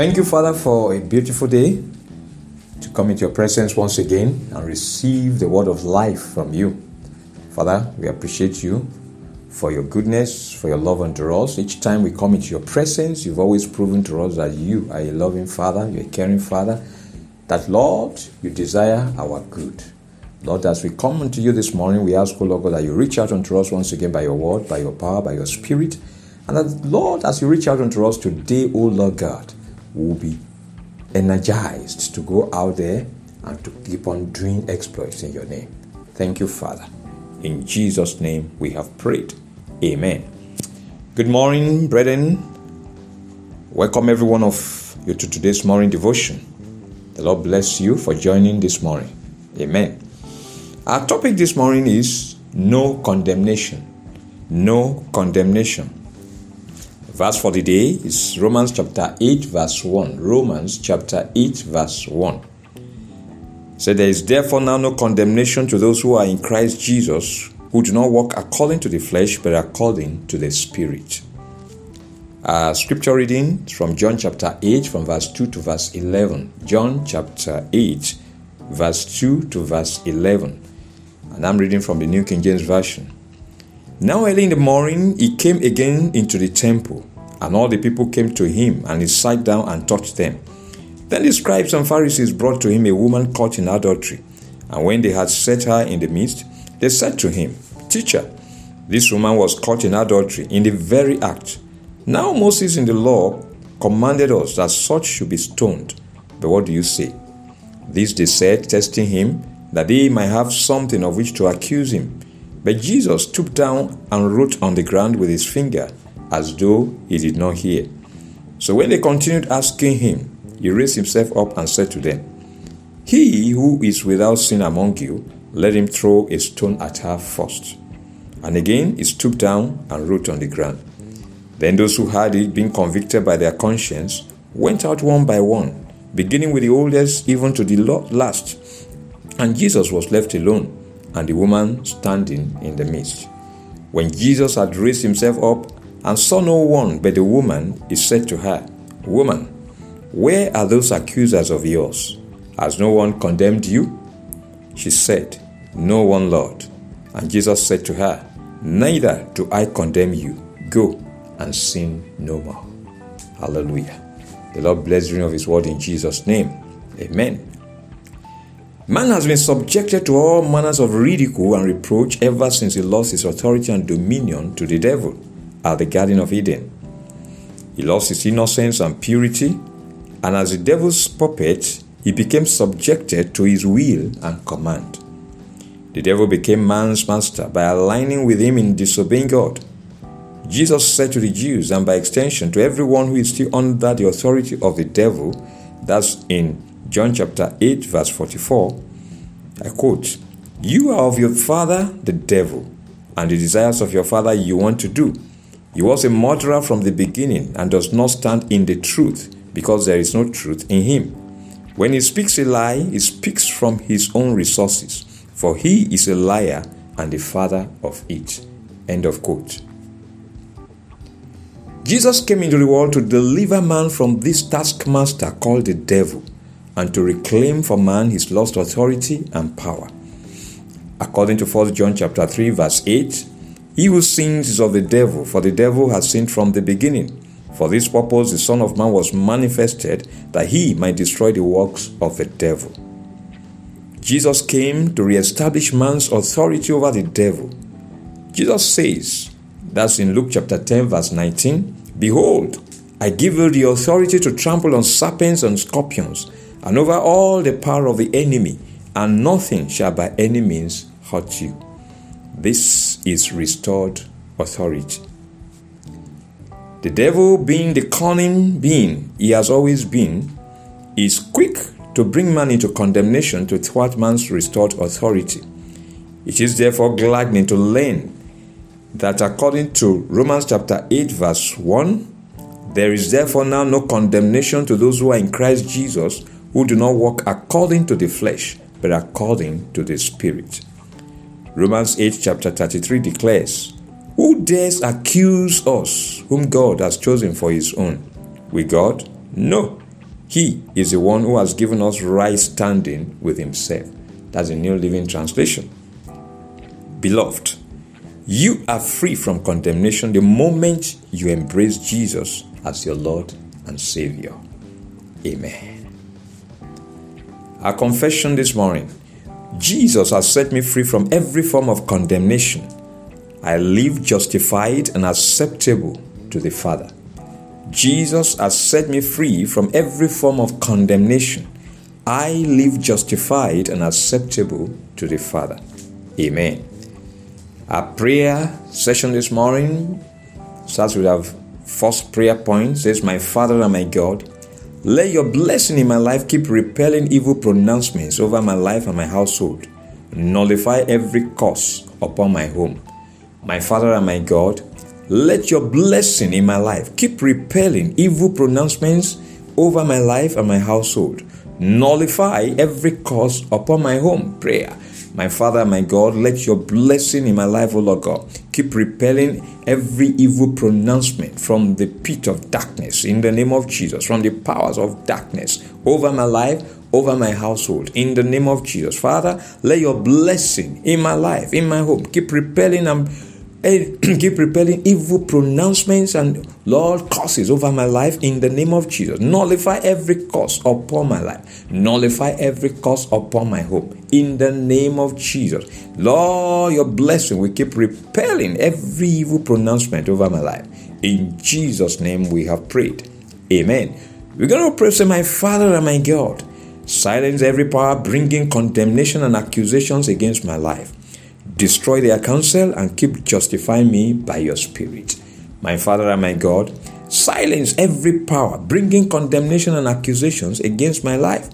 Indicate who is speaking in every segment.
Speaker 1: Thank you, Father, for a beautiful day to come into your presence once again and receive the word of life from you. Father, we appreciate you for your goodness, for your love unto us. Each time we come into your presence, you've always proven to us that you are a loving Father, you're a caring Father, that, Lord, you desire our good. Lord, as we come unto you this morning, we ask, O Lord God, that you reach out unto us once again by your word, by your power, by your spirit. And that, Lord, as you reach out unto us today, O Lord God, will be energized to go out there and to keep on doing exploits in your name. Thank you, Father. In Jesus' name we have prayed. Amen. Good morning, brethren. Welcome every one of you to today's morning devotion. The Lord bless you for joining this morning. Amen. Our topic this morning is no condemnation. No condemnation. Verse for the day is Romans chapter 8, verse 1. Romans chapter 8, verse 1. So there is therefore now no condemnation to those who are in Christ Jesus, who do not walk according to the flesh, but according to the Spirit. Our scripture reading from John chapter 8, from verse 2 to verse 11. John chapter 8, verse 2 to verse 11. And I'm reading from the New King James Version. Now early in the morning, he came again into the temple, and all the people came to him, and he sat down and taught them. Then the scribes and Pharisees brought to him a woman caught in adultery. And when they had set her in the midst, they said to him, Teacher, this woman was caught in adultery in the very act. Now Moses in the law commanded us that such should be stoned. But what do you say? This they said, testing him, that they might have something of which to accuse him. But Jesus stooped down and wrote on the ground with his finger, as though he did not hear. So when they continued asking him, he raised himself up and said to them, He who is without sin among you, let him throw a stone at her first. And again he stooped down and wrote on the ground. Then those who had it, being convicted by their conscience, went out one by one, beginning with the oldest even to the last. And Jesus was left alone, and the woman standing in the midst. When Jesus had raised himself up and saw no one but the woman, he said to her, Woman, where are those accusers of yours? Has no one condemned you? She said, No one, Lord. And Jesus said to her, Neither do I condemn you. Go and sin no more. Hallelujah. The Lord bless the of His word in Jesus' name. Amen. Man has been subjected to all manners of ridicule and reproach ever since he lost his authority and dominion to the devil at the Garden of Eden. He lost his innocence and purity, and as the devil's puppet, he became subjected to his will and command. The devil became man's master by aligning with him in disobeying God. Jesus said to the Jews, and by extension to everyone who is still under the authority of the devil, that's in John chapter 8, verse 44, I quote, You are of your father, the devil, and the desires of your father you want to do. He was a murderer from the beginning and does not stand in the truth, because there is no truth in him. When he speaks a lie, he speaks from his own resources, for he is a liar and the father of it. End of quote. Jesus came into the world to deliver man from this taskmaster called the devil and to reclaim for man his lost authority and power. According to 1 John chapter 3 verse 8, he who sins is of the devil, for the devil has sinned from the beginning. For this purpose the Son of Man was manifested that he might destroy the works of the devil. Jesus came to re-establish man's authority over the devil. Jesus says, that's in Luke chapter 10 verse 19, Behold, I give you the authority to trample on serpents and scorpions and over all the power of the enemy, and nothing shall by any means hurt you. This is restored authority. The devil, being the cunning being he has always been, is quick to bring man into condemnation to thwart man's restored authority. It is therefore gladdening to learn that according to Romans chapter 8, verse 1, there is therefore now no condemnation to those who are in Christ Jesus who do not walk according to the flesh, but according to the Spirit. Romans 8, chapter 33 declares, Who dares accuse us, whom God has chosen for his own? With God? No. He is the one who has given us right standing with Himself. That's the New Living Translation. Beloved, you are free from condemnation the moment you embrace Jesus as your Lord and Savior. Amen. Our confession this morning Jesus has set me free from every form of condemnation. I live justified and acceptable to the Father. Jesus has set me free from every form of condemnation. I live justified and acceptable to the Father. Amen. Our prayer session this morning starts with our first prayer point says, My Father and my God, let your blessing in my life keep repelling evil pronouncements over my life and my household. Nullify every curse upon my home. My Father and my God, let your blessing in my life keep repelling evil pronouncements over my life and my household. Nullify every curse upon my home. Prayer. My Father, my God, let your blessing in my life, O Lord God, keep repelling every evil pronouncement from the pit of darkness in the name of Jesus, from the powers of darkness over my life, over my household in the name of Jesus. Father, let your blessing in my life, in my home, keep repelling and keep repelling evil pronouncements and Lord curses over my life in the name of Jesus. Nullify every curse upon my life. Nullify every curse upon my home in the name of Jesus. Lord, your blessing will keep repelling every evil pronouncement over my life. In Jesus' name we have prayed. Amen. We're going to pray, say, My Father and my God, silence every power bringing condemnation and accusations against my life. Destroy their counsel and keep justifying me by your Spirit. My Father and my God, silence every power bringing condemnation and accusations against my life.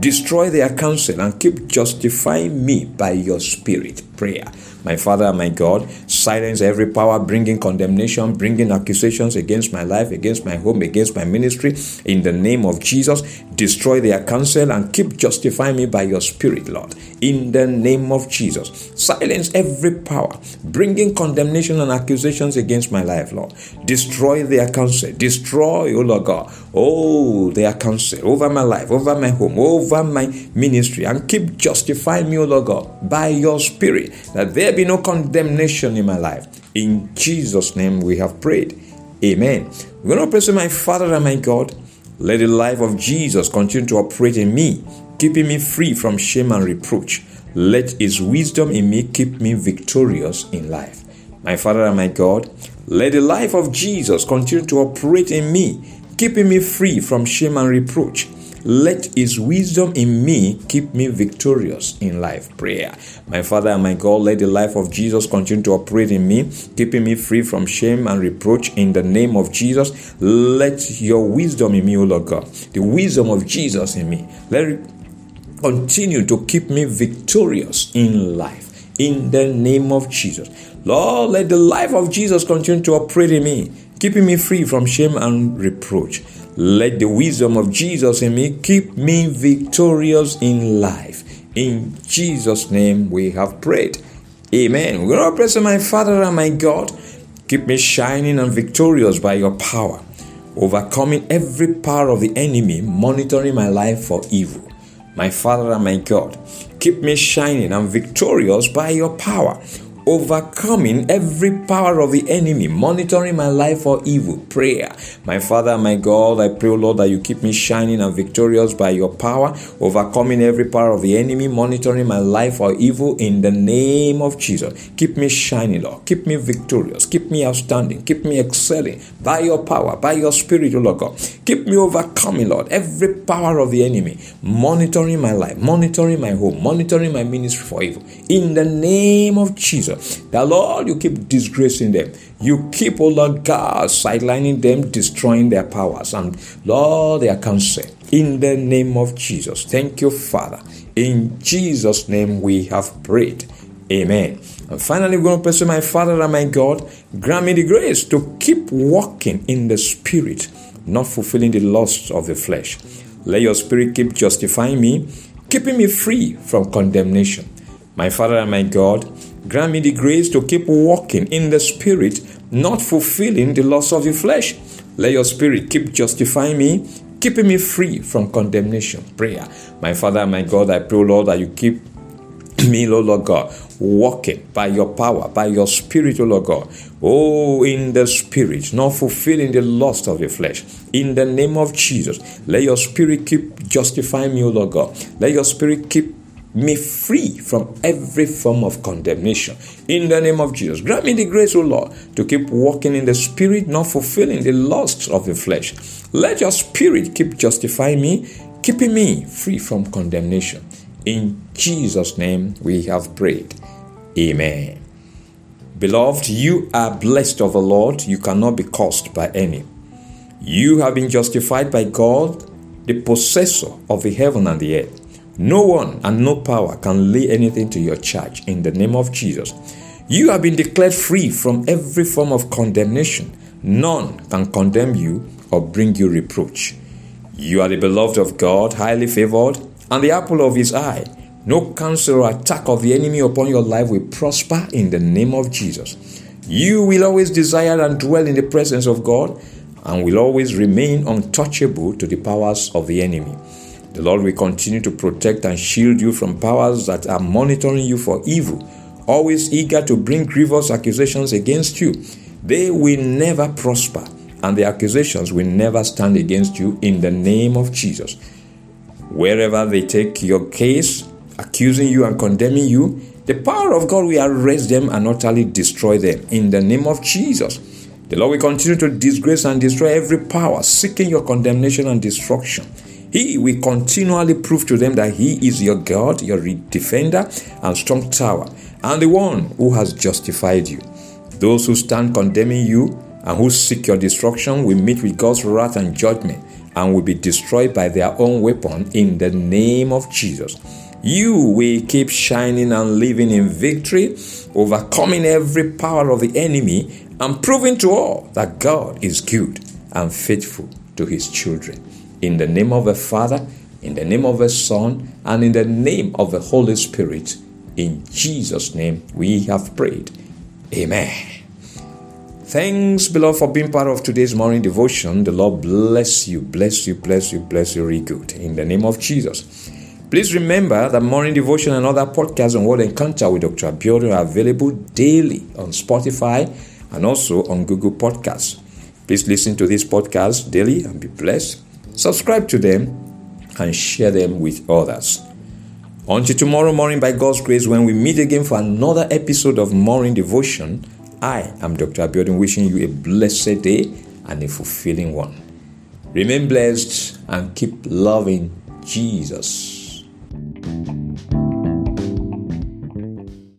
Speaker 1: Destroy their counsel and keep justifying me by your Spirit. Prayer. My Father my God, silence every power bringing condemnation, bringing accusations against my life, against my home, against my ministry. In the name of Jesus, destroy their counsel and keep justifying me by your Spirit, Lord. In the name of Jesus, silence every power bringing condemnation and accusations against my life, Lord. Destroy their counsel. Destroy, oh Lord God, oh, their counsel over my life, over my home, over my ministry, and keep justifying me, oh Lord God, by your Spirit, that there be no condemnation in my life. In Jesus' name we have prayed. Amen. We're going to pray to my Father and my God. Let the life of Jesus continue to operate in me, keeping me free from shame and reproach. Let his wisdom in me keep me victorious in life. My Father and my God, let the life of Jesus continue to operate in me, keeping me free from shame and reproach. Let his wisdom in me keep me victorious in life. Prayer. My Father and my God, let the life of Jesus continue to operate in me, keeping me free from shame and reproach in the name of Jesus. Let your wisdom in me, O Lord God, the wisdom of Jesus in me, let it continue to keep me victorious in life. In the name of Jesus. Lord, let the life of Jesus continue to operate in me, keeping me free from shame and reproach. Let the wisdom of Jesus in me keep me victorious in life. In Jesus' name we have prayed. Amen. We're pray to my Father and my God. Keep me shining and victorious by your power, overcoming every power of the enemy, monitoring my life for evil. My Father and my God, keep me shining and victorious by your power, overcoming every power of the enemy, monitoring my life for evil. Prayer. My Father, my God, I pray, Lord, that you keep me shining and victorious by your power, overcoming every power of the enemy, monitoring my life for evil in the name of Jesus. Keep me shining, Lord. Keep me victorious. Keep me outstanding. Keep me excelling by your power, by your spirit, O Lord God. Keep me overcoming, Lord, every power of the enemy, monitoring my life, monitoring my home, monitoring my ministry for evil. In the name of Jesus. That Lord, you keep disgracing them. You keep, oh Lord God, sidelining them, destroying their powers, and Lord, their counsel. In the name of Jesus. Thank you, Father. In Jesus' name we have prayed. Amen. And finally, we're going to pray my Father and my God. Grant me the grace to keep walking in the Spirit, not fulfilling the lusts of the flesh. Let your Spirit keep justifying me, keeping me free from condemnation. My Father and my God, grant me the grace to keep walking in the Spirit, not fulfilling the lust of the flesh. Let your Spirit keep justifying me, keeping me free from condemnation. Prayer. My Father, my God, I pray, Lord, that you keep me, Lord God, walking by your power, by your spirit, Lord God. Oh, in the spirit, not fulfilling the lust of the flesh. In the name of Jesus, let your spirit keep justifying me, Lord God. Let your spirit keep me free from every form of condemnation. In the name of Jesus, grant me the grace, O Lord, to keep walking in the spirit, not fulfilling the lusts of the flesh. Let your spirit keep justifying me, keeping me free from condemnation. In Jesus' name we have prayed. Amen. Beloved, you are blessed of the Lord. You cannot be cursed by any. You have been justified by God, the possessor of the heaven and the earth. No one and no power can lay anything to your charge in the name of Jesus. You have been declared free from every form of condemnation. None can condemn you or bring you reproach. You are the beloved of God, highly favored, and the apple of his eye. No counsel or attack of the enemy upon your life will prosper in the name of Jesus. You will always desire and dwell in the presence of God and will always remain untouchable to the powers of the enemy. The Lord will continue to protect and shield you from powers that are monitoring you for evil, always eager to bring grievous accusations against you. They will never prosper, and the accusations will never stand against you in the name of Jesus. Wherever they take your case, accusing you and condemning you, the power of God will arrest them and utterly destroy them in the name of Jesus. The Lord will continue to disgrace and destroy every power seeking your condemnation and destruction. He will continually prove to them that He is your God, your defender and strong tower, and the one who has justified you. Those who stand condemning you and who seek your destruction will meet with God's wrath and judgment and will be destroyed by their own weapon in the name of Jesus. You will keep shining and living in victory, overcoming every power of the enemy, and proving to all that God is good and faithful to his children. In the name of the Father, in the name of the Son, and in the name of the Holy Spirit, in Jesus' name we have prayed. Amen. Thanks, beloved, for being part of today's morning devotion. The Lord bless you, bless you, bless you, bless you, really good. In the name of Jesus. Please remember that morning devotion and other podcasts on Word Encounter with Dr. Abiodun are available daily on Spotify and also on Google Podcasts. Please listen to these podcasts daily and be blessed. Subscribe to them and share them with others. Until tomorrow morning, by God's grace, when we meet again for another episode of Morning Devotion, I am Dr. Abiodun wishing you a blessed day and a fulfilling one. Remain blessed and keep loving Jesus.